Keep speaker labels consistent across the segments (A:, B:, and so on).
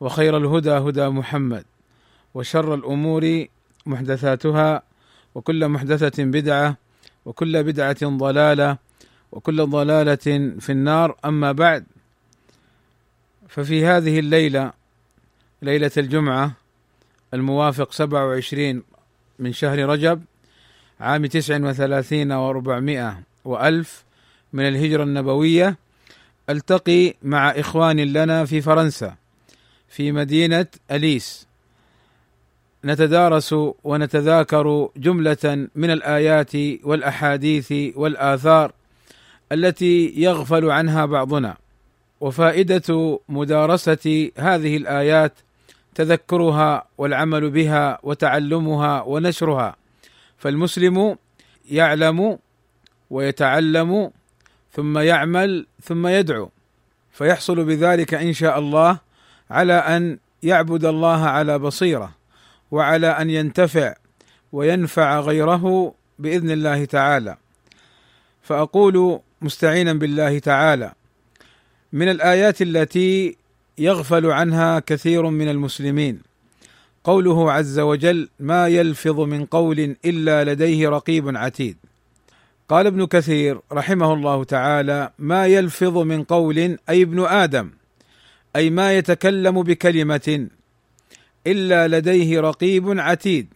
A: وخير الهدى هدى محمد وشر الأمور محدثاتها وكل محدثة بدعة وكل بدعة ضلالة وكل ضلالة في النار. أما بعد ففي هذه الليلة ليلة الجمعة الموافق 27 من شهر رجب عام تسع وثلاثين وأربعمائة وألف من الهجرة النبوية ألتقي مع إخوان لنا في فرنسا. في مدينة أليس. نتدارس ونتذاكر جملة من الآيات والأحاديث والآثار التي يغفل عنها بعضنا. وفائدة مدارسة هذه الآيات تذكرها والعمل بها وتعلمها ونشرها. فالمسلم يعلم ويتعلم ثم يعمل ثم يدعو. فيحصل بذلك إن شاء الله على أن يعبد الله على بصيرة وعلى أن ينتفع وينفع غيره بإذن الله تعالى. فأقول مستعينا بالله تعالى. من الآيات التي يغفل عنها كثير من المسلمين. قوله عز وجل ما يلفظ من قول إلا لديه رقيب عتيد قال ابن كثير رحمه الله تعالى ما يلفظ من قول أي ابن آدم أي ما يتكلم بكلمة إلا لديه رقيب عتيد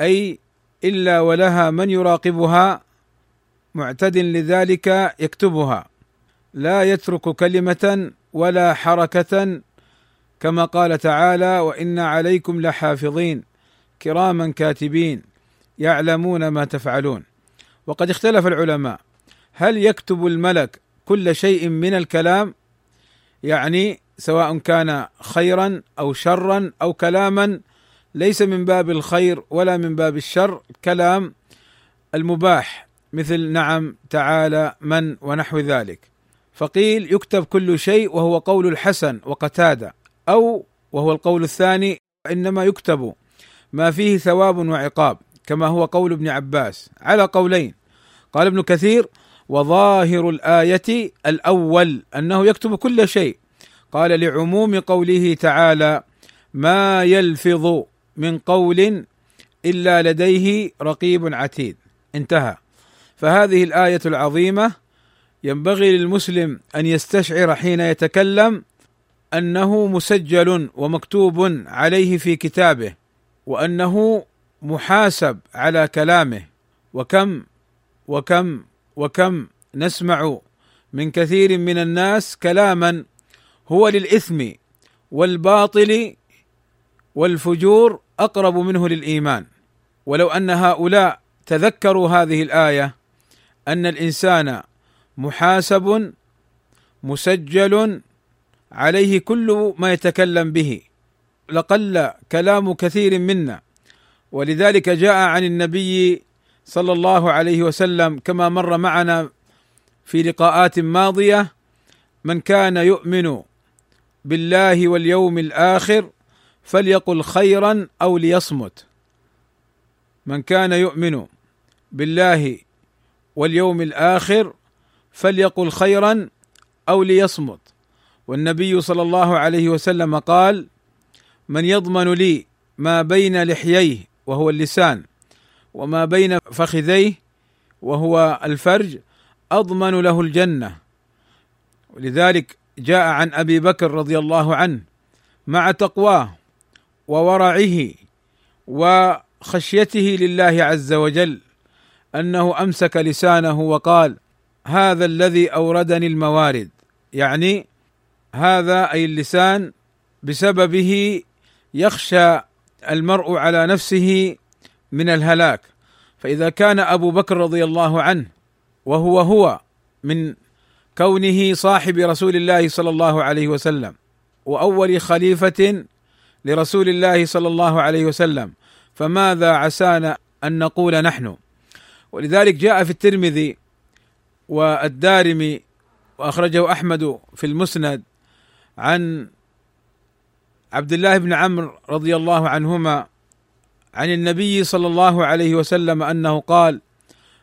A: أي إلا ولها من يراقبها معتد لذلك يكتبها. لا يترك كلمة ولا حركة كما قال تعالى وإن عليكم لحافظين كراما كاتبين يعلمون ما تفعلون وقد اختلف العلماء هل يكتب الملك كل شيء من الكلام؟ يعني سواء كان خيرا أو شرا أو كلاما ليس من باب الخير ولا من باب الشر كلام المباح مثل نعم تعالى من ونحو ذلك. فقيل يكتب كل شيء وهو قول الحسن وقتادة أو وهو القول الثاني إنما يكتب ما فيه ثواب وعقاب كما هو قول ابن عباس. على قولين قال ابن كثير وظاهر الآية الأول أنه يكتب كل شيء قال لعموم قوله تعالى ما يلفظ من قول إلا لديه رقيب عتيد. انتهى. فهذه الآية العظيمة ينبغي للمسلم أن يستشعر حين يتكلم أنه مسجل ومكتوب عليه في كتابه وأنه محاسب على كلامه. وكم وكم وكم نسمع من كثير من الناس كلاما هو للإثم والباطل والفجور أقرب منه للإيمان. ولو أن هؤلاء تذكروا هذه الآية أن الإنسان محاسب مسجل عليه كل ما يتكلم به لقل كلام كثير منا. ولذلك جاء عن النبي صلى الله عليه وسلم كما مر معنا في لقاءات ماضية من كان يؤمن بالله واليوم الآخر فليقل خيرا أو ليصمت. من كان يؤمن بالله واليوم الآخر فليقل خيرا أو ليصمت. والنبي صلى الله عليه وسلم قال من يضمن لي ما بين لحييه وهو اللسان وما بين فخذيه وهو الفرج أضمن له الجنة. ولذلك جاء عن أبي بكر رضي الله عنه مع تقواه وورعه وخشيته لله عز وجل أنه أمسك لسانه وقال هذا الذي أوردني الموارد. يعني هذا أي اللسان بسببه يخشى المرء على نفسه من الهلاك. فإذا كان أبو بكر رضي الله عنه وهو هو من كونه صاحب رسول الله صلى الله عليه وسلم وأول خليفة لرسول الله صلى الله عليه وسلم. فماذا عسانا أن نقول نحن؟ ولذلك جاء في الترمذي والدارمي وأخرجه أحمد في المسند عن عبد الله بن عمرو رضي الله عنهما عن النبي صلى الله عليه وسلم أنه قال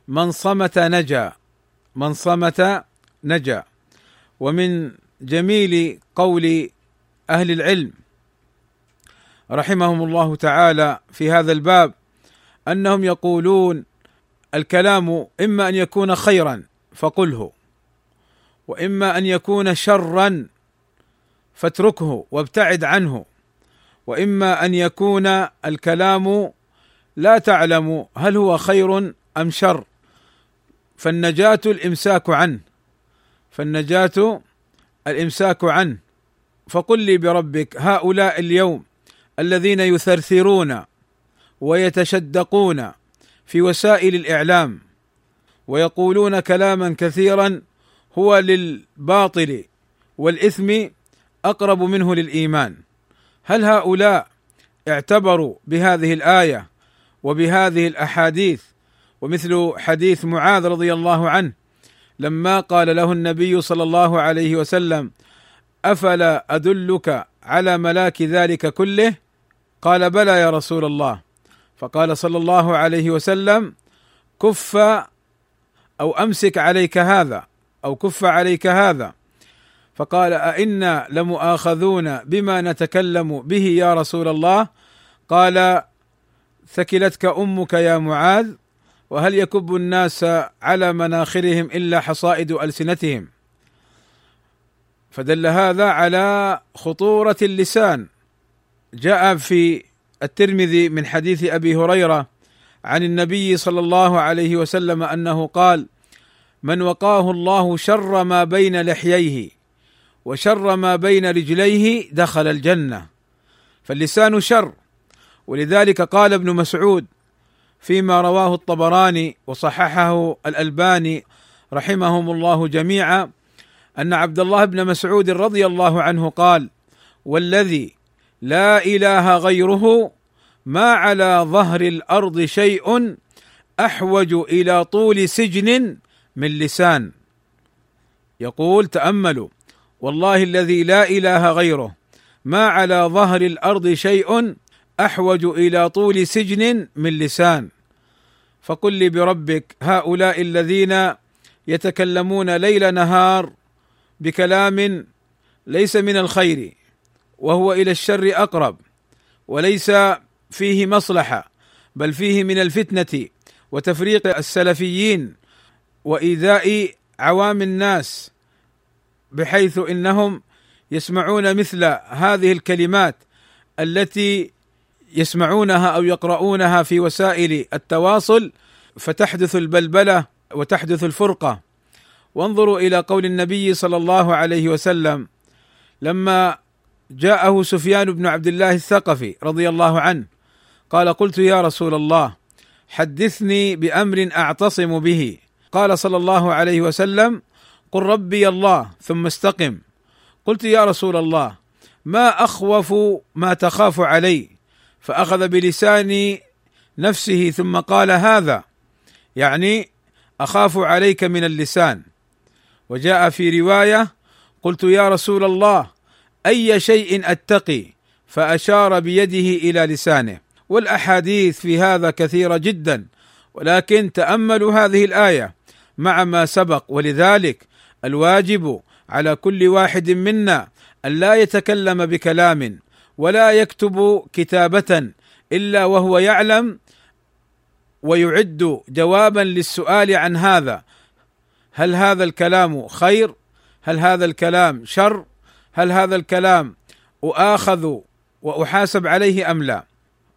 A: من صمت نجا من صمت نجا. ومن جميل قول أهل العلم رحمهم الله تعالى في هذا الباب أنهم يقولون الكلام إما أن يكون خيرا فقله وإما أن يكون شرا فاتركه وابتعد عنه وإما أن يكون الكلام لا تعلم هل هو خير أم شر فالنجاة الإمساك عنه. فالنجاة الإمساك عنه فقل لي بربك هؤلاء اليوم الذين يثرثرون ويتشدقون في وسائل الإعلام ويقولون كلاما كثيرا هو للباطل والإثم أقرب منه للإيمان. هل هؤلاء اعتبروا بهذه الآية وبهذه الأحاديث ومثل حديث معاذ رضي الله عنه لما قال له النبي صلى الله عليه وسلم أفلا أدلك على ملاك ذلك كله؟ قال بلى يا رسول الله. فقال صلى الله عليه وسلم كف أو أمسك عليك هذا أو كف عليك هذا. فقال أئنا لمؤاخذون بما نتكلم به يا رسول الله؟ قال ثكلتك أمك يا معاذ وهل يكب الناس على مناخرهم إلا حصائد ألسنتهم؟ فدل هذا على خطورة اللسان. جاء في الترمذي من حديث أبي هريرة عن النبي صلى الله عليه وسلم أنه قال من وقاه الله شر ما بين لحييه وشر ما بين رجليه دخل الجنة فاللسان شر ولذلك قال ابن مسعود فيما رواه الطبراني وصححه الألباني رحمهم الله جميعا أن عبد الله بن مسعود رضي الله عنه قال والذي لا إله غيره ما على ظهر الأرض شيء أحوج إلى طول سجن من لسان. يقول تأملوا والله الذي لا إله غيره ما على ظهر الأرض شيء أحوج إلى طول سجن من لسان. فقل لي بربك هؤلاء الذين يتكلمون ليل نهار بكلام ليس من الخير وهو إلى الشر أقرب وليس فيه مصلحة بل فيه من الفتنة وتفريق السلفيين وإيذاء عوام الناس بحيث إنهم يسمعون مثل هذه الكلمات التي يسمعونها أو يقرؤونها في وسائل التواصل فتحدث البلبلة وتحدث الفرقة. وانظروا إلى قول النبي صلى الله عليه وسلم لما جاءه سفيان بن عبد الله الثقفي رضي الله عنه قال قلت يا رسول الله حدثني بأمر أعتصم به. قال صلى الله عليه وسلم قل ربي الله ثم استقم. قلت يا رسول الله ما أخوف ما تخاف علي فأخذ بلسان نفسه ثم قال هذا يعني أخاف عليك من اللسان. وجاء في رواية قلت يا رسول الله أي شيء أتقي؟ فأشار بيده إلى لسانه. والأحاديث في هذا كثيرة جدا ولكن تأملوا هذه الآية. مع ما سبق ولذلك الواجب على كل واحد منا أن لا يتكلم بكلام ولا يكتب كتابة إلا وهو يعلم ويعد جوابا للسؤال عن هذا. هل هذا الكلام خير؟ هل هذا الكلام شر؟ هل هذا الكلام أؤاخذ وأحاسب عليه أم لا؟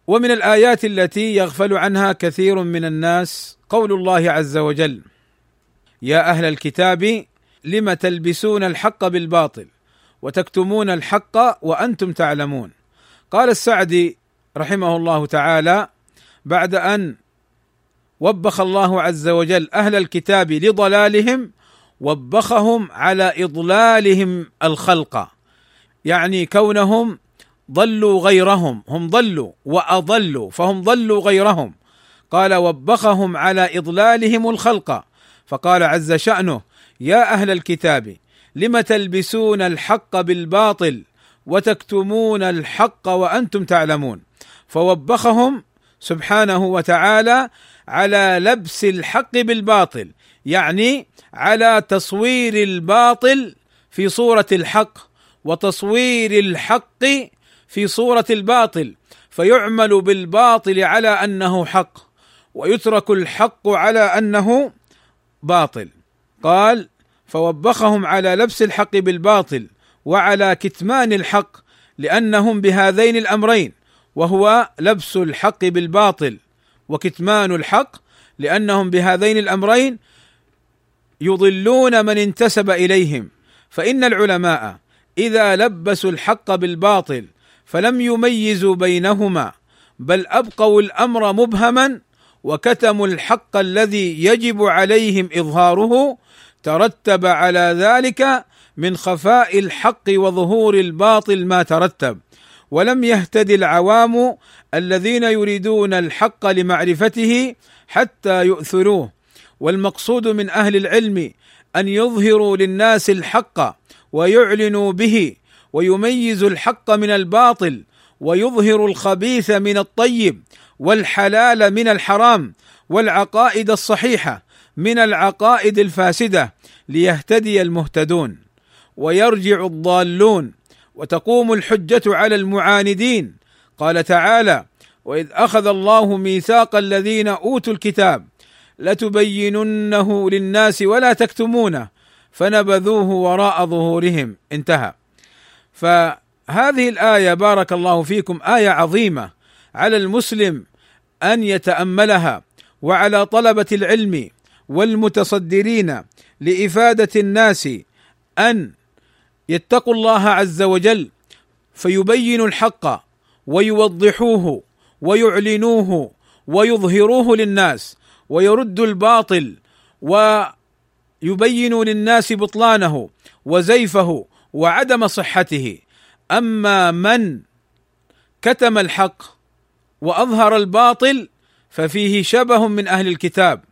A: ومن الآيات التي يغفل عنها كثير من الناس قول الله عز وجل يا أهل الكتاب لم تلبسون الحق بالباطل؟ وتكتمون الحق وأنتم تعلمون. قال السعدي رحمه الله تعالى بعد أن وبخ الله عز وجل أهل الكتاب لضلالهم وبخهم على إضلالهم الخلق. يعني كونهم ضلوا غيرهم هم ضلوا وأضلوا فهم ضلوا غيرهم. قال وبخهم على إضلالهم الخلق. فقال عز شأنه يا أهل الكتاب لم تلبسون الحق بالباطل وتكتمون الحق وأنتم تعلمون. فوبخهم سبحانه وتعالى على لبس الحق بالباطل يعني على تصوير الباطل في صورة الحق وتصوير الحق في صورة الباطل. فيعمل بالباطل على أنه حق ويترك الحق على أنه باطل. قال فوبخهم على لبس الحق بالباطل وعلى كتمان الحق لأنهم بهذين الأمرين وهو لبس الحق بالباطل وكتمان الحق لأنهم بهذين الأمرين يضلون من انتسب إليهم. فإن العلماء إذا لبسوا الحق بالباطل فلم يميزوا بينهما بل أبقوا الأمر مبهما وكتموا الحق الذي يجب عليهم إظهاره ترتب على ذلك من خفاء الحق وظهور الباطل ما ترتب. ولم يهتدي العوام الذين يريدون الحق لمعرفته حتى يؤثروه. والمقصود من أهل العلم أن يظهروا للناس الحق ويعلنوا به ويميزوا الحق من الباطل ويظهروا الخبيث من الطيب والحلال من الحرام والعقائد الصحيحة. من العقائد الفاسدة ليهتدي المهتدون ويرجع الضالون وتقوم الحجة على المعاندين. قال تعالى وإذ أخذ الله ميثاق الذين أوتوا الكتاب لتبيننه للناس ولا تكتمونه فنبذوه وراء ظهورهم. انتهى. فهذه الآية بارك الله فيكم آية عظيمة على المسلم أن يتأملها وعلى طلبة العلم والمتصدرين لإفادة الناس أن يتقوا الله عز وجل فيبينوا الحق ويوضحوه ويعلنوه ويظهروه للناس ويردوا الباطل ويبينوا للناس بطلانه وزيفه وعدم صحته. أما من كتم الحق وأظهر الباطل ففيه شبه من أهل الكتاب.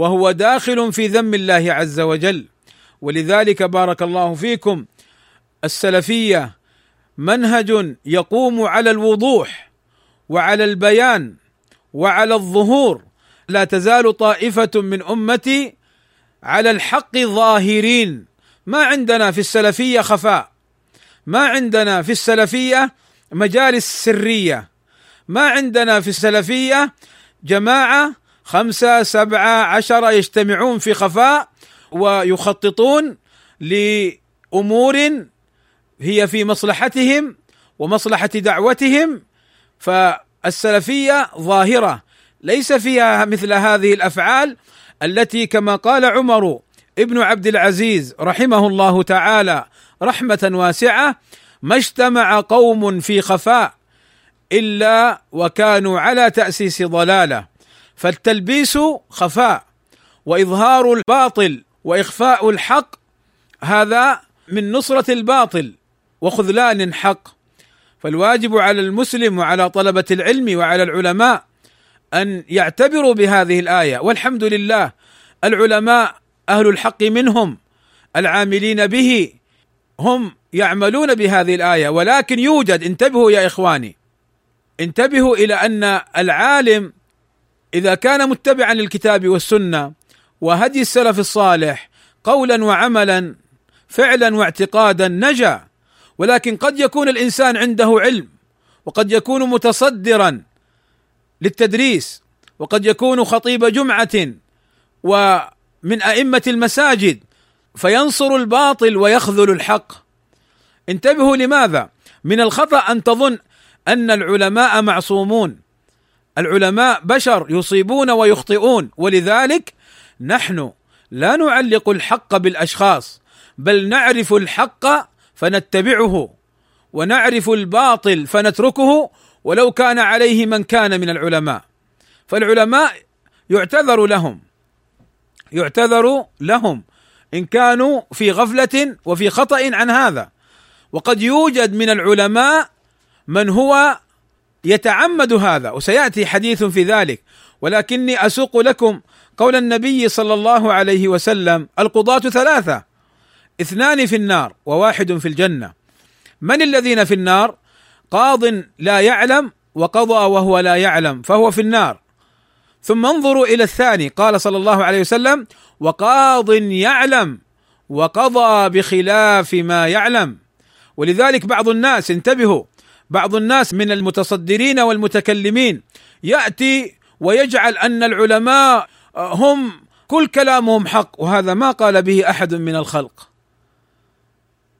A: وهو داخل في ذم الله عز وجل. ولذلك بارك الله فيكم السلفية منهج يقوم على الوضوح وعلى البيان وعلى الظهور. لا تزال طائفة من أمتي على الحق ظاهرين. ما عندنا في السلفية خفاء. ما عندنا في السلفية مجالس سرية. ما عندنا في السلفية جماعة خمسة سبعة عشرة يجتمعون في خفاء ويخططون لأمور هي في مصلحتهم ومصلحة دعوتهم. فالسلفية ظاهرة ليس فيها مثل هذه الأفعال التي كما قال عمر ابن عبد العزيز رحمه الله تعالى رحمة واسعة ما اجتمع قوم في خفاء إلا وكانوا على تأسيس ضلالة فالتلبيس خفاء وإظهار الباطل وإخفاء الحق هذا من نصرة الباطل وخذلان حق. فالواجب على المسلم وعلى طلبة العلم وعلى العلماء أن يعتبروا بهذه الآية. والحمد لله العلماء أهل الحق منهم العاملين به هم يعملون بهذه الآية. ولكن يوجد انتبهوا يا إخواني انتبهوا إلى أن العالم إذا كان متبعا للكتاب والسنة وهدي السلف الصالح قولا وعملا فعلا واعتقادا نجا. ولكن قد يكون الإنسان عنده علم وقد يكون متصدرا للتدريس وقد يكون خطيب جمعة ومن أئمة المساجد فينصر الباطل ويخذل الحق. انتبهوا لماذا؟ من الخطأ أن تظن أن العلماء معصومون. العلماء بشر يصيبون ويخطئون ولذلك نحن لا نعلق الحق بالأشخاص بل نعرف الحق فنتبعه ونعرف الباطل فنتركه ولو كان عليه من كان من العلماء. فالعلماء يعتذر لهم يعتذر لهم إن كانوا في غفلة وفي خطأ عن هذا. وقد يوجد من العلماء من هو يتعمد هذا وسيأتي حديث في ذلك. ولكني أسوق لكم قول النبي صلى الله عليه وسلم القضاة ثلاثة اثنان في النار وواحد في الجنة. من الذين في النار؟ قاض لا يعلم وقضى وهو لا يعلم فهو في النار. ثم انظروا إلى الثاني قال صلى الله عليه وسلم وقاض يعلم وقضى بخلاف ما يعلم. ولذلك بعض الناس انتبهوا بعض الناس من المتصدرين والمتكلمين يأتي ويجعل أن العلماء هم كل كلامهم حق وهذا ما قال به أحد من الخلق.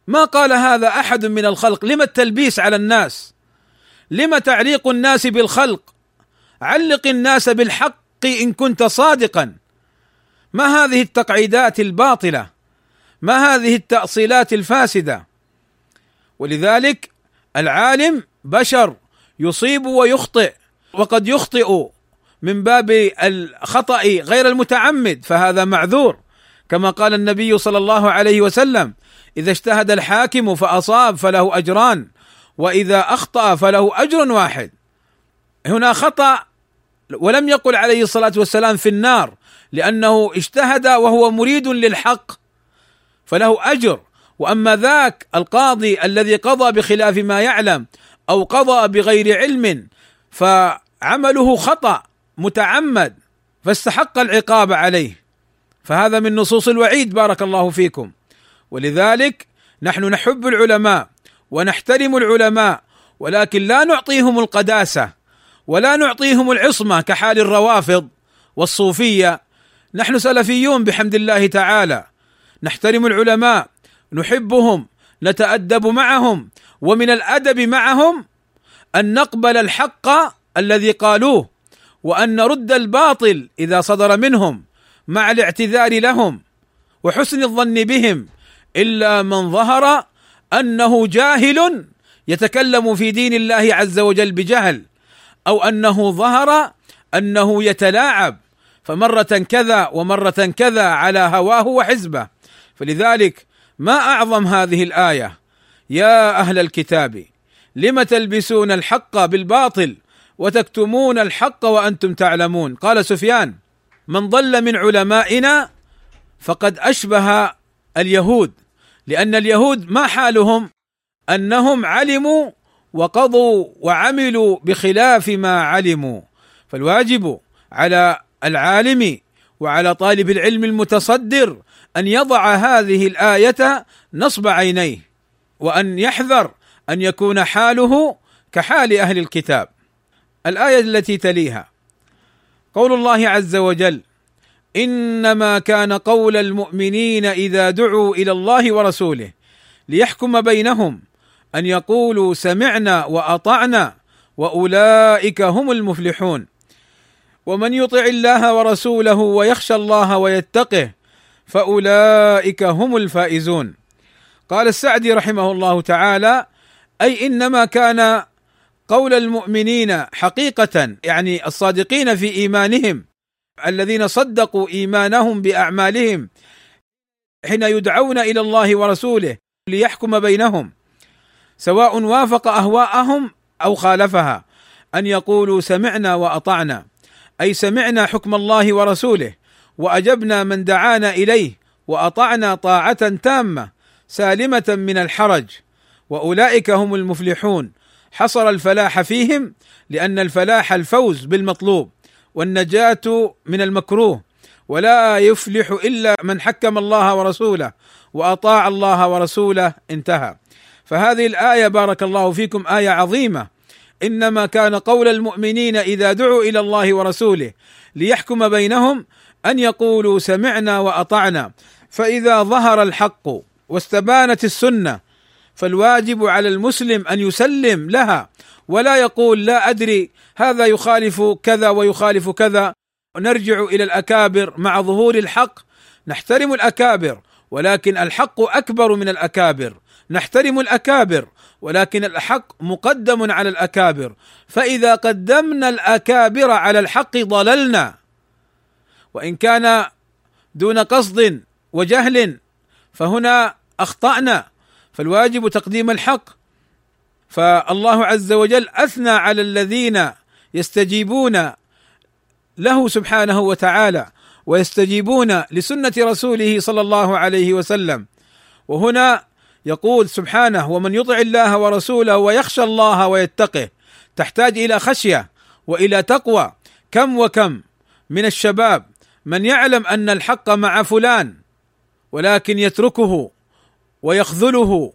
A: ما قال هذا أحد من الخلق؟ لما التلبيس على الناس؟ لما تعليق الناس بالخلق؟ علق الناس بالحق إن كنت صادقا. ما هذه التقعيدات الباطلة؟ ما هذه التأصيلات الفاسدة؟ ولذلك العالم بشر يصيب ويخطئ وقد يخطئ من باب الخطأ غير المتعمد فهذا معذور. كما قال النبي صلى الله عليه وسلم إذا اجتهد الحاكم فأصاب فله أجران وإذا أخطأ فله أجر واحد. هنا خطأ ولم يقل عليه الصلاة والسلام في النار لأنه اجتهد وهو مريد للحق فله أجر. وأما ذاك القاضي الذي قضى بخلاف ما يعلم أو قضى بغير علم فعمله خطأ متعمد فاستحق العقاب عليه. فهذا من نصوص الوعيد بارك الله فيكم. ولذلك نحن نحب العلماء ونحترم العلماء ولكن لا نعطيهم القداسة ولا نعطيهم العصمة كحال الروافض والصوفية. نحن سلفيون بحمد الله تعالى. نحترم العلماء نحبهم نتأدب معهم ومن الأدب معهم أن نقبل الحق الذي قالوه وأن نرد الباطل إذا صدر منهم مع الاعتذار لهم وحسن الظن بهم إلا من ظهر أنه جاهل يتكلم في دين الله عز وجل بجهل أو أنه ظهر أنه يتلاعب فمرة كذا ومرة كذا على هواه وحزبه. فلذلك ما أعظم هذه الآية؟ يا أهل الكتاب لم تلبسون الحق بالباطل وتكتمون الحق وأنتم تعلمون؟ قال سفيان من ضل من علمائنا فقد أشبه اليهود لأن اليهود ما حالهم؟ أنهم علموا وقضوا وعملوا بخلاف ما علموا. فالواجب على العالم وعلى طالب العلم المتصدر أن يضع هذه الآية نصب عينيه وأن يحذر أن يكون حاله كحال أهل الكتاب. الآية التي تليها قول الله عز وجل إنما كان قول المؤمنين إذا دعوا إلى الله ورسوله ليحكم بينهم أن يقولوا سمعنا وأطعنا وأولئك هم المفلحون. ومن يطع الله ورسوله ويخشى الله ويتقه فأولئك هم الفائزون. قال السعدي رحمه الله تعالى أي إنما كان قول المؤمنين حقيقة يعني الصادقين في إيمانهم الذين صدقوا إيمانهم بأعمالهم حين يدعون إلى الله ورسوله ليحكم بينهم سواء وافق أهواءهم أو خالفها أن يقولوا سمعنا وأطعنا أي سمعنا حكم الله ورسوله. وأجبنا من دعانا إليه وأطعنا طاعة تامة سالمة من الحرج وأولئك هم المفلحون. حصر الفلاح فيهم لأن الفلاح الفوز بالمطلوب والنجاة من المكروه. ولا يفلح إلا من حكم الله ورسوله وأطاع الله ورسوله انتهى. فهذه الآية بارك الله فيكم آية عظيمة. إنما كان قول المؤمنين إذا دعوا إلى الله ورسوله ليحكم بينهم أن يقولوا سمعنا وأطعنا. فإذا ظهر الحق واستبانت السنة فالواجب على المسلم أن يسلم لها ولا يقول لا أدري هذا يخالف كذا ويخالف كذا. نرجع إلى الأكابر مع ظهور الحق. نحترم الأكابر ولكن الحق أكبر من الأكابر. نحترم الأكابر ولكن الحق مقدم على الأكابر. فإذا قدمنا الأكابر على الحق ضللنا. وإن كان دون قصد وجهل فهنا أخطأنا فالواجب تقديم الحق. فالله عز وجل أثنى على الذين يستجيبون له سبحانه وتعالى ويستجيبون لسنة رسوله صلى الله عليه وسلم. وهنا يقول سبحانه ومن يطع الله ورسوله ويخشى الله ويتقه تحتاج إلى خشية وإلى تقوى كم وكم من الشباب من يعلم أن الحق مع فلان ولكن يتركه ويخذله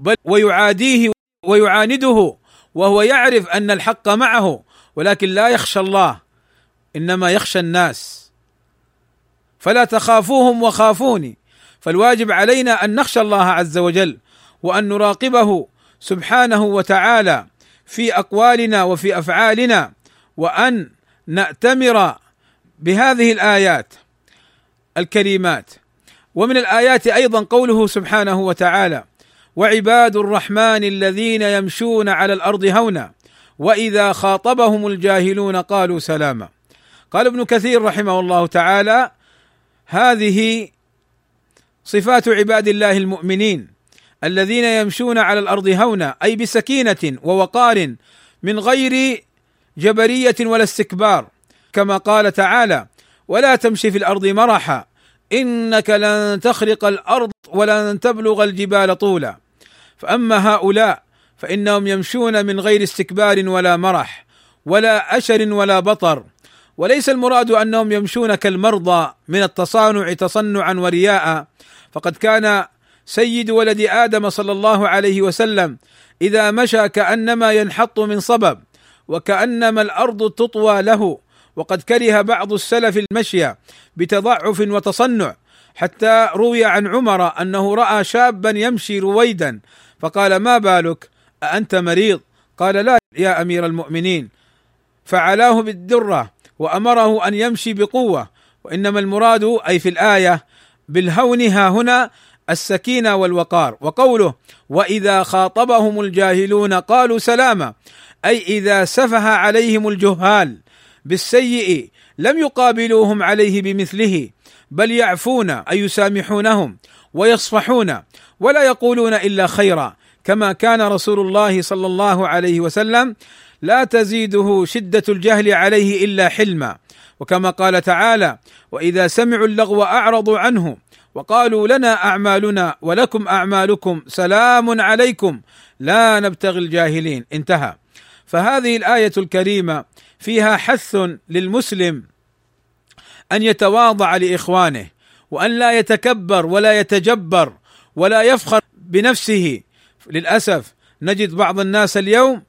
A: بل ويعاديه ويعانده وهو يعرف أن الحق معه ولكن لا يخشى الله إنما يخشى الناس. فلا تخافوهم وخافوني فالواجب علينا أن نخشى الله عز وجل وأن نراقبه سبحانه وتعالى في أقوالنا وفي أفعالنا وأن نأتمر بهذه الآيات الكريمات. ومن الآيات أيضا قوله سبحانه وتعالى وعباد الرحمن الذين يمشون على الأرض هونا وإذا خاطبهم الجاهلون قالوا سلاما. قال ابن كثير رحمه الله تعالى هذه صفات عباد الله المؤمنين الذين يمشون على الأرض هونا أي بسكينة ووقار من غير جبرية ولا استكبار. كما قال تعالى ولا تمشي في الأرض مرحا إنك لن تخرق الأرض ولن تبلغ الجبال طولا. فأما هؤلاء فإنهم يمشون من غير استكبار ولا مرح ولا أشر ولا بطر. وليس المراد أنهم يمشون كالمرضى من التصانع تصنعا ورياء. فقد كان سيد ولد آدم صلى الله عليه وسلم إذا مشى كأنما ينحط من صبب وكأنما الأرض تطوى له. وقد كره بعض السلف المشي بتضعف وتصنع حتى روي عن عمر أنه رأى شابا يمشي رويدا فقال ما بالك أأنت مريض؟ قال لا يا أمير المؤمنين فعلاه بالدرة وأمره أن يمشي بقوة وإنما المراد أي في الآية بالهون ها هنا السكينة والوقار وقوله وإذا خاطبهم الجاهلون قالوا سلاما أي إذا سفه عليهم الجهال بالسيء لم يقابلوهم عليه بمثله بل يعفون أي يسامحونهم ويصفحون ولا يقولون إلا خيرا كما كان رسول الله صلى الله عليه وسلم لا تزيده شدة الجهل عليه إلا حلما. وكما قال تعالى وإذا سمعوا اللغو أعرضوا عنه وقالوا لنا أعمالنا ولكم أعمالكم سلام عليكم لا نبتغي الجاهلين انتهى. فهذه الآية الكريمة فيها حث للمسلم أن يتواضع لإخوانه وأن لا يتكبر ولا يتجبر ولا يفخر بنفسه. للأسف نجد بعض الناس اليوم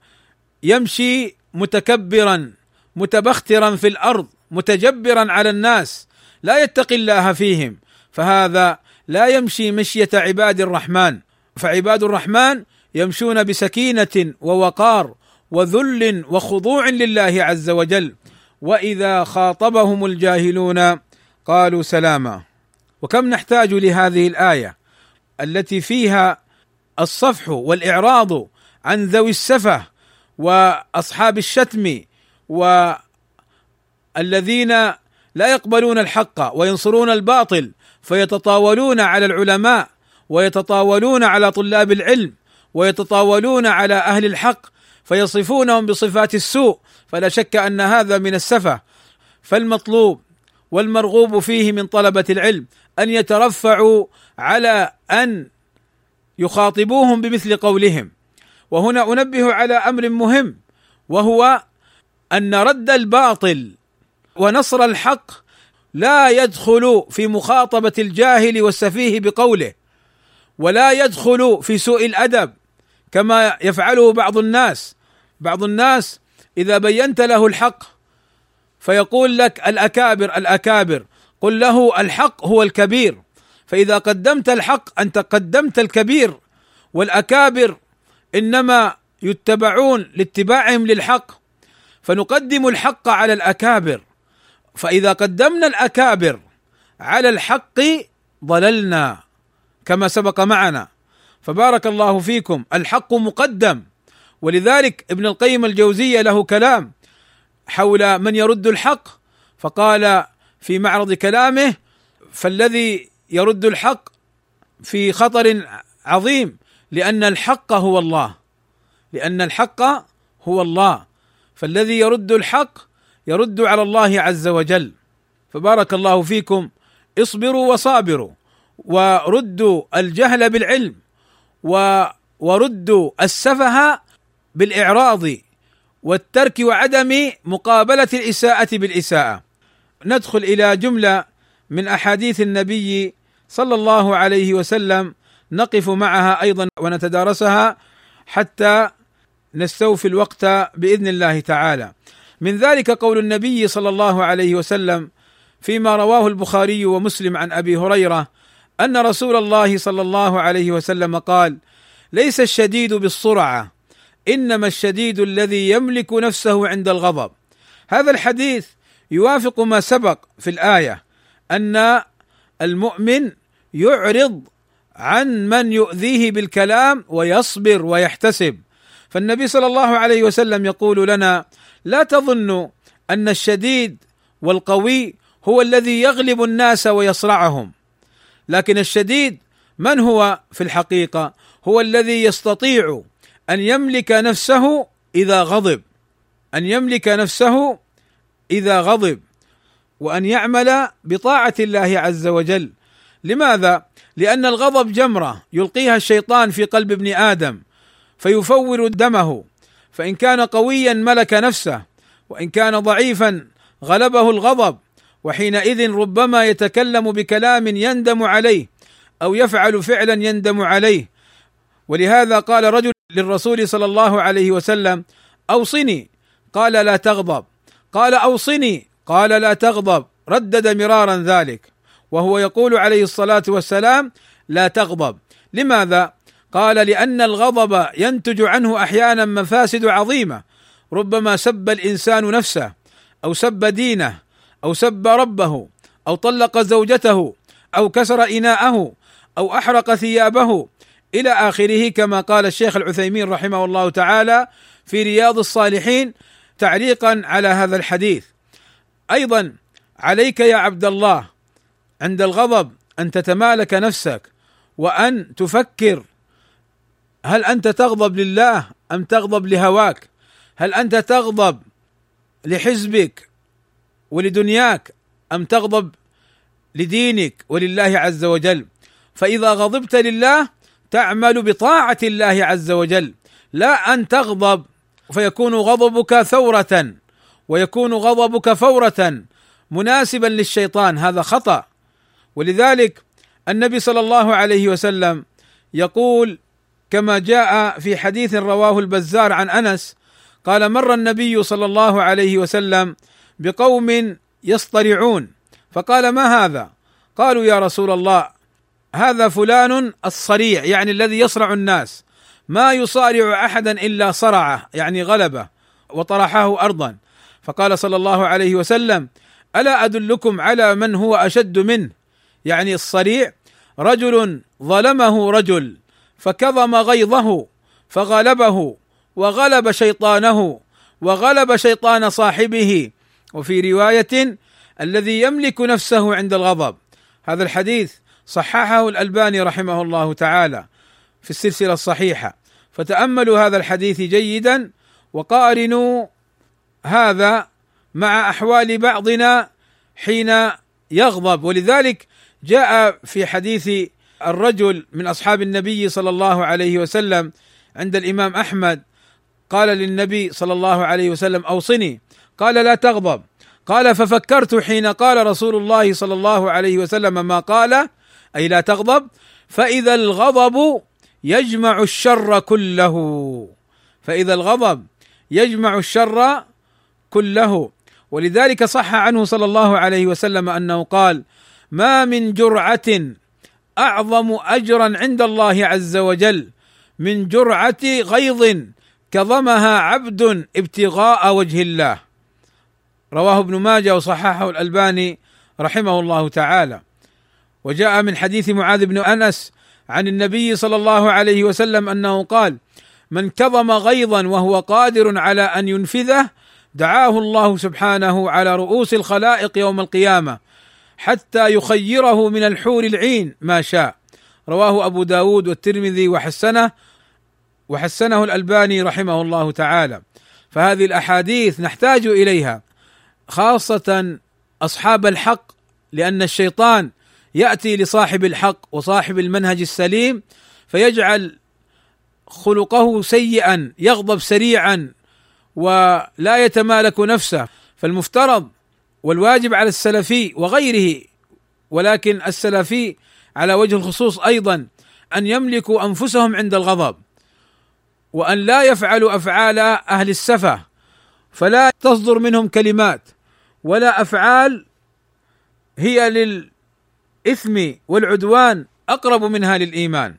A: يمشي متكبرا متبخترا في الأرض متجبرا على الناس لا يتقي الله فيهم. فهذا لا يمشي مشية عباد الرحمن. فعباد الرحمن يمشون بسكينة ووقار وذل وخضوع لله عز وجل. وإذا خاطبهم الجاهلون قالوا سلاما. وكم نحتاج لهذه الآية التي فيها الصفح والإعراض عن ذوي السفه وأصحاب الشتم والذين لا يقبلون الحق وينصرون الباطل فيتطاولون على العلماء ويتطاولون على طلاب العلم ويتطاولون على أهل الحق فيصفونهم بصفات السوء فلا شك أن هذا من السفه. فالمطلوب والمرغوب فيه من طلبة العلم أن يترفعوا على أن يخاطبوهم بمثل قولهم. وهنا أنبه على أمر مهم وهو أن رد الباطل ونصر الحق لا يدخل في مخاطبة الجاهل والسفيه بقوله ولا يدخل في سوء الأدب كما يفعله بعض الناس. بعض الناس إذا بينت له الحق فيقول لك الأكابر الأكابر. قل له الحق هو الكبير. فإذا قدمت الحق أنت قدمت الكبير. والأكابر إنما يتبعون لاتباعهم للحق. فنقدم الحق على الأكابر. فإذا قدمنا الأكابر على الحق ضللنا كما سبق معنا. فبارك الله فيكم. الحق مقدم. ولذلك ابن القيم الجوزية له كلام حول من يرد الحق فقال في معرض كلامه فالذي يرد الحق في خطر عظيم لأن الحق هو الله لأن الحق هو الله فالذي يرد الحق يرد على الله عز وجل. فبارك الله فيكم اصبروا وصابروا وردوا الجهل بالعلم و وردوا السفه بالإعراض والترك وعدم مقابلة الإساءة بالإساءة ندخل إلى جملة من أحاديث النبي صلى الله عليه وسلم نقف معها أيضا ونتدارسها حتى نستوفي الوقت بإذن الله تعالى. من ذلك قول النبي صلى الله عليه وسلم فيما رواه البخاري ومسلم عن أبي هريرة أن رسول الله صلى الله عليه وسلم قال: ليس الشديد بالسرعة إنما الشديد الذي يملك نفسه عند الغضب. هذا الحديث يوافق ما سبق في الآية أن المؤمن يعرض عن من يؤذيه بالكلام ويصبر ويحتسب. فالنبي صلى الله عليه وسلم يقول لنا لا تظنوا أن الشديد والقوي هو الذي يغلب الناس ويصرعهم. لكن الشديد من هو في الحقيقة؟ هو الذي يستطيع أن يملك نفسه إذا غضب. أن يملك نفسه إذا غضب. وأن يعمل بطاعة الله عز وجل. لماذا؟ لأن الغضب جمرة يلقيها الشيطان في قلب ابن آدم فيفور دمه. فإن كان قويا ملك نفسه وإن كان ضعيفا غلبه الغضب. وحينئذ ربما يتكلم بكلام يندم عليه أو يفعل فعلا يندم عليه. ولهذا قال رجل للرسول صلى الله عليه وسلم أوصني. قال لا تغضب. قال أوصني. قال لا تغضب. ردد مرارا ذلك. وهو يقول عليه الصلاة والسلام لا تغضب. لماذا؟ قال لأن الغضب ينتج عنه أحيانا مفاسد عظيمة. ربما سب الإنسان نفسه أو سب دينه أو سب ربه أو طلق زوجته أو كسر إناءه أو أحرق ثيابه إلى آخره كما قال الشيخ العثيمين رحمه الله تعالى في رياض الصالحين تعليقا على هذا الحديث أيضا عليك يا عبد الله عند الغضب أن تتمالك نفسك وأن تفكر هل أنت تغضب لله أم تغضب لهواك؟ هل أنت تغضب لحزبك ولدنياك أم تغضب لدينك ولله عز وجل؟ فإذا غضبت لله تعمل بطاعة الله عز وجل. لا أن تغضب فيكون غضبك ثورة ويكون غضبك فورة. مناسبا للشيطان هذا خطأ. ولذلك النبي صلى الله عليه وسلم يقول كما جاء في حديث رواه البزار عن أنس قال مر النبي صلى الله عليه وسلم بقوم يصطرعون. فقال ما هذا؟ قالوا يا رسول الله هذا فلان الصريع يعني الذي يصرع الناس. ما يصارع أحدا إلا صرعه يعني غلبه وطرحه أرضا. فقال صلى الله عليه وسلم ألا أدلكم على من هو أشد منه؟ يعني الصريع رجل ظلمه رجل فكظم غيظه فغلبه وغلب شيطانه وغلب شيطان صاحبه. وفي رواية الذي يملك نفسه عند الغضب. هذا الحديث صححه الألباني رحمه الله تعالى في السلسلة الصحيحة. فتأملوا هذا الحديث جيدا وقارنوا هذا مع أحوال بعضنا حين يغضب. ولذلك جاء في حديث الرجل من أصحاب النبي صلى الله عليه وسلم عند الإمام أحمد قال للنبي صلى الله عليه وسلم أوصني. قال لا تغضب. قال ففكرت حين قال رسول الله صلى الله عليه وسلم ما قال أي لا تغضب فإذا الغضب يجمع الشر كله. فإذا الغضب يجمع الشر كله. ولذلك صح عنه صلى الله عليه وسلم أنه قال ما من جرعة أعظم أجرا عند الله عز وجل من جرعة غيظ كظمها عبد ابتغاء وجه الله رواه ابن ماجه وصححه الألباني رحمه الله تعالى. وجاء من حديث معاذ بن أنس عن النبي صلى الله عليه وسلم أنه قال من كظم غيظا وهو قادر على أن ينفذه دعاه الله سبحانه على رؤوس الخلائق يوم القيامة حتى يخيره من الحور العين ما شاء. رواه أبو داود والترمذي وحسنه وحسنه الألباني رحمه الله تعالى. فهذه الأحاديث نحتاج إليها خاصة أصحاب الحق لأن الشيطان يأتي لصاحب الحق وصاحب المنهج السليم فيجعل خلقه سيئا يغضب سريعا ولا يتمالك نفسه. فالمفترض والواجب على السلفي وغيره ولكن السلفي على وجه الخصوص أيضا أن يملكوا أنفسهم عند الغضب وأن لا يفعلوا أفعال أهل السفه فلا تصدر منهم كلمات ولا أفعال هي للاثم والعدوان أقرب منها للإيمان.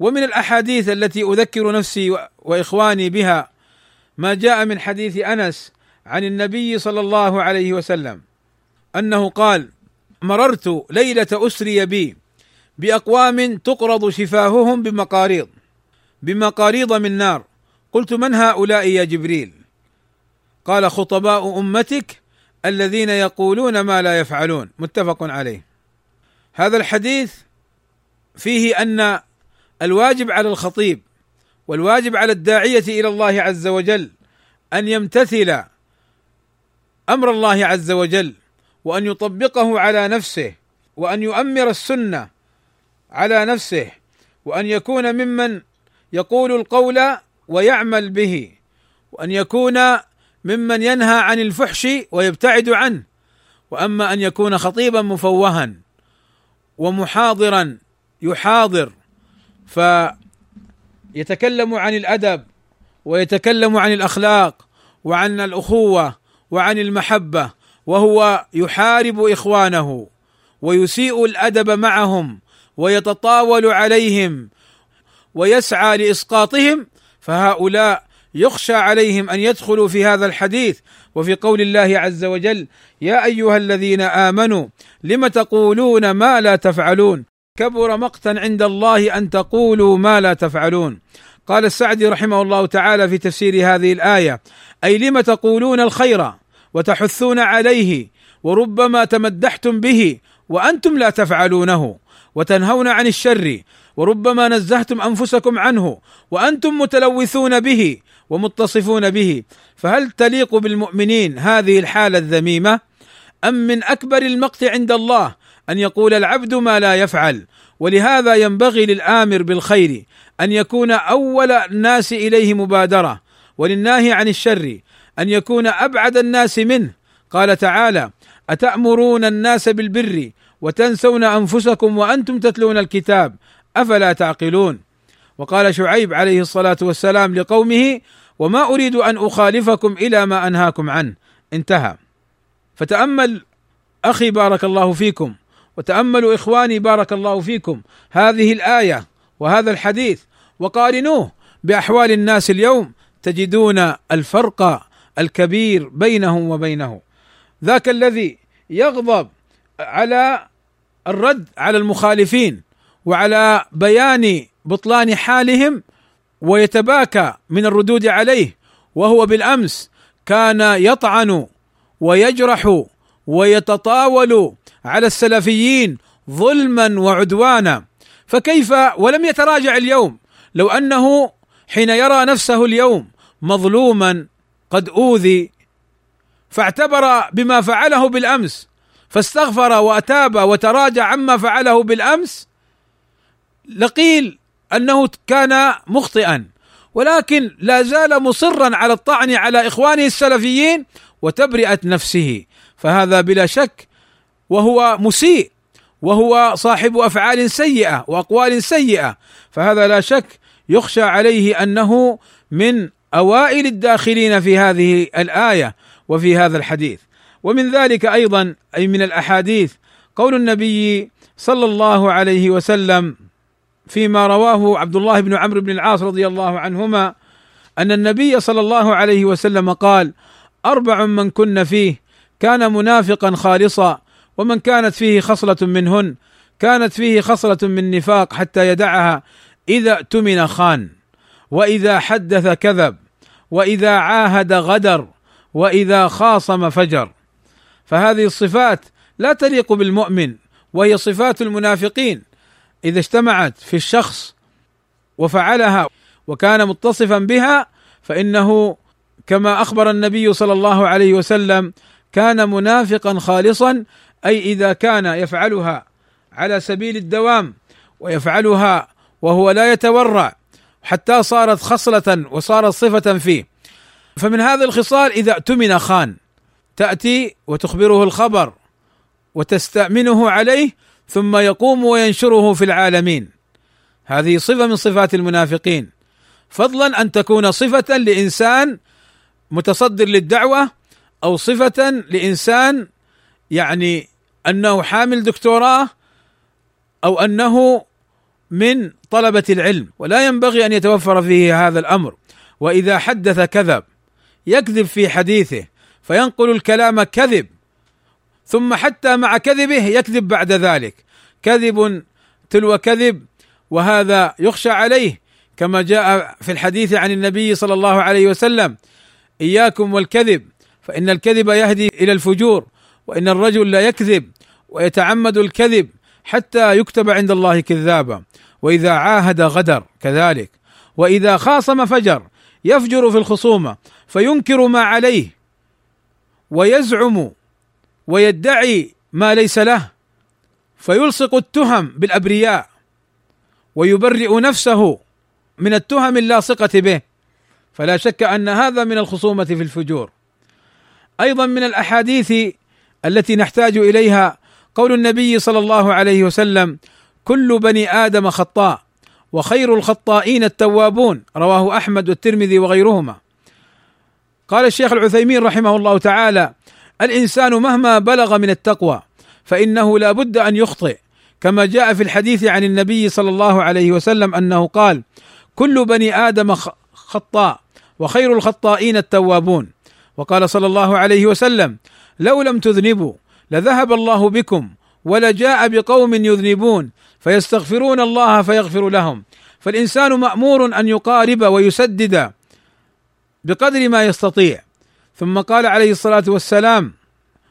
A: ومن الأحاديث التي أذكر نفسي وإخواني بها ما جاء من حديث أنس عن النبي صلى الله عليه وسلم أنه قال مررت ليلة أسري بي بأقوام تقرض شفاههم بمقاريض بمقاريض من نار. قلت من هؤلاء يا جبريل؟ قال خطباء أمتك الذين يقولون ما لا يفعلون. متفق عليه. هذا الحديث فيه أن الواجب على الخطيب والواجب على الداعية إلى الله عز وجل أن يمتثل أمر الله عز وجل وأن يطبقه على نفسه وأن يؤمر السنة على نفسه وأن يكون ممن يقول القول ويعمل به وأن يكون ممن ينهى عن الفحش ويبتعد عنه وأما أن يكون خطيبا مفوها ومحاضرا يحاضر فيتكلم عن الأدب ويتكلم عن الأخلاق وعن الأخوة وعن المحبة وهو يحارب إخوانه ويسيء الأدب معهم ويتطاول عليهم ويسعى لإسقاطهم فهؤلاء يخشى عليهم أن يدخلوا في هذا الحديث. وفي قول الله عز وجل يا أيها الذين آمنوا لم تقولون ما لا تفعلون؟ كبر مقتا عند الله أن تقولوا ما لا تفعلون. قال السعدي رحمه الله تعالى في تفسير هذه الآية أي لم تقولون الخير وتحثون عليه وربما تمدحتم به وأنتم لا تفعلونه وتنهون عن الشر وربما نزهتم أنفسكم عنه وأنتم متلوثون به ومتصفون به. فهل تليق بالمؤمنين هذه الحالة الذميمة؟ أم من أكبر المقت عند الله أن يقول العبد ما لا يفعل؟ ولهذا ينبغي للآمر بالخير أن يكون أول الناس إليه مبادرة. وللناهي عن الشر أن يكون أبعد الناس منه. قال تعالى أتأمرون الناس بالبر وتنسون أنفسكم وأنتم تتلون الكتاب أفلا تعقلون؟ وقال شعيب عليه الصلاة والسلام لقومه وما أريد أن أخالفكم إلى ما أنهاكم عنه. انتهى. فتأمل أخي بارك الله فيكم وتاملوا إخواني بارك الله فيكم هذه الآية وهذا الحديث وقارنوه بأحوال الناس اليوم تجدون الفرق الكبير بينهم وبينه. ذاك الذي يغضب على الرد على المخالفين وعلى بيان بطلان حالهم ويتباكى من الردود عليه وهو بالأمس كان يطعن ويجرح ويتطاول على السلفيين ظلما وعدوانا. فكيف ولم يتراجع اليوم؟ لو أنه حين يرى نفسه اليوم مظلوما قد أوذي فاعتبر بما فعله بالأمس فاستغفر وأتاب وتراجع عما فعله بالأمس لقيل أنه كان مخطئا ولكن لا زال مصرا على الطعن على إخوانه السلفيين وتبرئة نفسه. فهذا بلا شك وهو مسيء وهو صاحب أفعال سيئة وأقوال سيئة. فهذا لا شك يخشى عليه أنه من أوائل الداخلين في هذه الآية وفي هذا الحديث. ومن ذلك أيضا أي من الأحاديث قول النبي صلى الله عليه وسلم فيما رواه عبد الله بن عمرو بن العاص رضي الله عنهما أن النبي صلى الله عليه وسلم قال أربع من كن فيه كان منافقا خالصا ومن كانت فيه خصلة منهن كانت فيه خصلة من نفاق حتى يدعها إذا اؤتمن خان وإذا حدث كذب وإذا عاهد غدر وإذا خاصم فجر. فهذه الصفات لا تليق بالمؤمن وهي صفات المنافقين إذا اجتمعت في الشخص وفعلها وكان متصفا بها فإنه كما أخبر النبي صلى الله عليه وسلم كان منافقا خالصا أي إذا كان يفعلها على سبيل الدوام ويفعلها وهو لا يتورع حتى صارت خصلة وصارت صفة فيه. فمن هذه الخصال إذا اؤتمن خان تأتي وتخبره الخبر وتستأمنه عليه ثم يقوم وينشره في العالمين. هذه صفة من صفات المنافقين. فضلا أن تكون صفة لإنسان متصدر للدعوة أو صفة لإنسان يعني أنه حامل دكتوراه أو أنه من طلبة العلم. ولا ينبغي أن يتوفر فيه هذا الأمر. وإذا حدث كذب يكذب في حديثه فينقل الكلام كذب. ثم حتى مع كذبه يكذب بعد ذلك. كذب تلو كذب وهذا يخشى عليه كما جاء في الحديث عن النبي صلى الله عليه وسلم إياكم والكذب فإن الكذب يهدي إلى الفجور وإن الرجل لا يكذب ويتعمد الكذب حتى يكتب عند الله كذابا وإذا عاهد غدر كذلك وإذا خاصم فجر يفجر في الخصومة فينكر ما عليه ويزعم ويدعي ما ليس له فيلصق التهم بالأبرياء ويبرئ نفسه من التهم اللاصقة به. فلا شك أن هذا من الخصومة في الفجور. أيضا من الأحاديث التي نحتاج إليها قول النبي صلى الله عليه وسلم كل بني آدم خطاء وخير الخطائين التوابون رواه أحمد والترمذي وغيرهما. قال الشيخ العثيمين رحمه الله تعالى الإنسان مهما بلغ من التقوى فإنه لا بد أن يخطئ. كما جاء في الحديث عن النبي صلى الله عليه وسلم أنه قال كل بني آدم خطاء وخير الخطائين التوابون. وقال صلى الله عليه وسلم لو لم تذنبوا لذهب الله بكم ولجاء بقوم يذنبون فيستغفرون الله فيغفر لهم. فالإنسان مأمور أن يقارب ويسدد بقدر ما يستطيع. ثم قال عليه الصلاة والسلام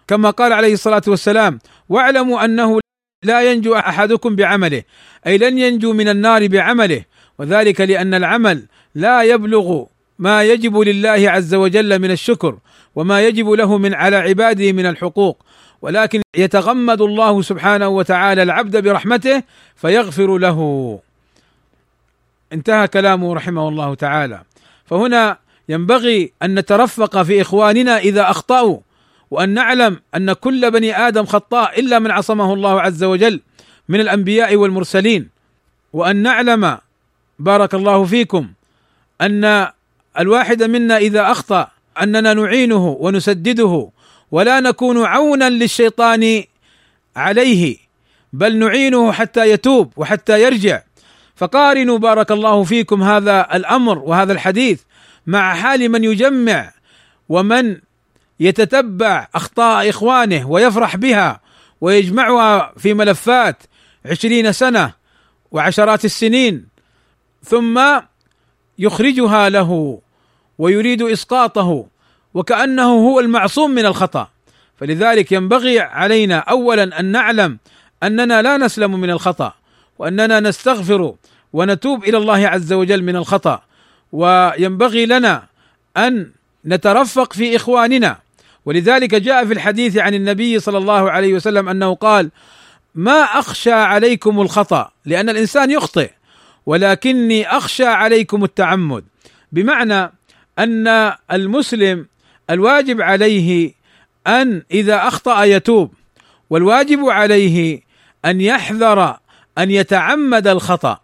A: كما قال عليه الصلاة والسلام واعلموا أنه لا ينجو أحدكم بعمله أي لن ينجو من النار بعمله وذلك لأن العمل لا يبلغ ما يجب لله عز وجل من الشكر وما يجب له من على عباده من الحقوق ولكن يتغمد الله سبحانه وتعالى العبد برحمته فيغفر له. انتهى كلامه رحمه الله تعالى. فهنا ينبغي أن نترفق في إخواننا إذا أخطأوا وأن نعلم أن كل بني آدم خطاء إلا من عصمه الله عز وجل من الأنبياء والمرسلين وأن نعلم بارك الله فيكم أن الواحد منا إذا أخطأ أننا نعينه ونسدده ولا نكون عونا للشيطان عليه بل نعينه حتى يتوب وحتى يرجع. فقارنوا بارك الله فيكم هذا الأمر وهذا الحديث مع حال من يجمع ومن يتتبع أخطاء إخوانه ويفرح بها ويجمعها في ملفات عشرين سنة وعشرات السنين ثم يخرجها له ويريد إسقاطه وكأنه هو المعصوم من الخطأ. فلذلك ينبغي علينا اولا أن نعلم أننا لا نسلم من الخطأ وأننا نستغفر ونتوب إلى الله عز وجل من الخطأ. وينبغي لنا أن نترفق في إخواننا. ولذلك جاء في الحديث عن النبي صلى الله عليه وسلم أنه قال ما أخشى عليكم الخطأ لأن الإنسان يخطئ ولكني أخشى عليكم التعمد. بمعنى أن المسلم الواجب عليه أن إذا أخطأ يتوب والواجب عليه أن يحذر أن يتعمد الخطأ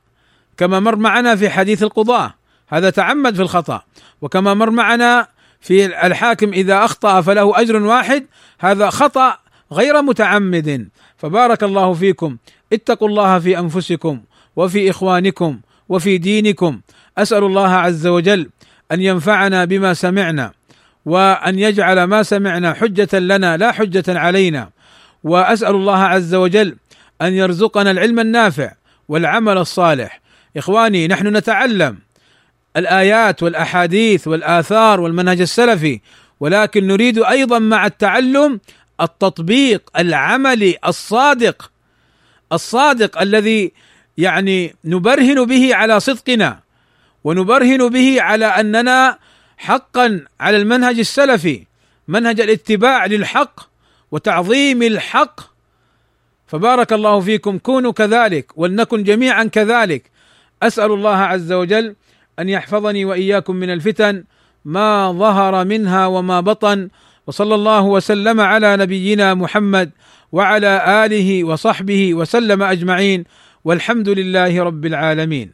A: كما مر معنا في حديث القضاه هذا تعمد في الخطأ. وكما مر معنا في الحاكم إذا أخطأ فله أجر واحد هذا خطأ غير متعمد. فبارك الله فيكم. اتقوا الله في أنفسكم وفي إخوانكم وفي دينكم. أسأل الله عز وجل أن ينفعنا بما سمعنا وأن يجعل ما سمعنا حجة لنا لا حجة علينا. وأسأل الله عز وجل أن يرزقنا العلم النافع والعمل الصالح. إخواني نحن نتعلم الآيات والأحاديث والآثار والمنهج السلفي ولكن نريد أيضا مع التعلم التطبيق العملي الصادق الصادق الذي يعني نبرهن به على صدقنا ونبرهن به على أننا حقا على المنهج السلفي منهج الاتباع للحق وتعظيم الحق. فبارك الله فيكم كونوا كذلك ولنكن جميعا كذلك. أسأل الله عز وجل أن يحفظني وإياكم من الفتن ما ظهر منها وما بطن وصلى الله وسلم على نبينا محمد وعلى آله وصحبه وسلم أجمعين والحمد لله رب العالمين.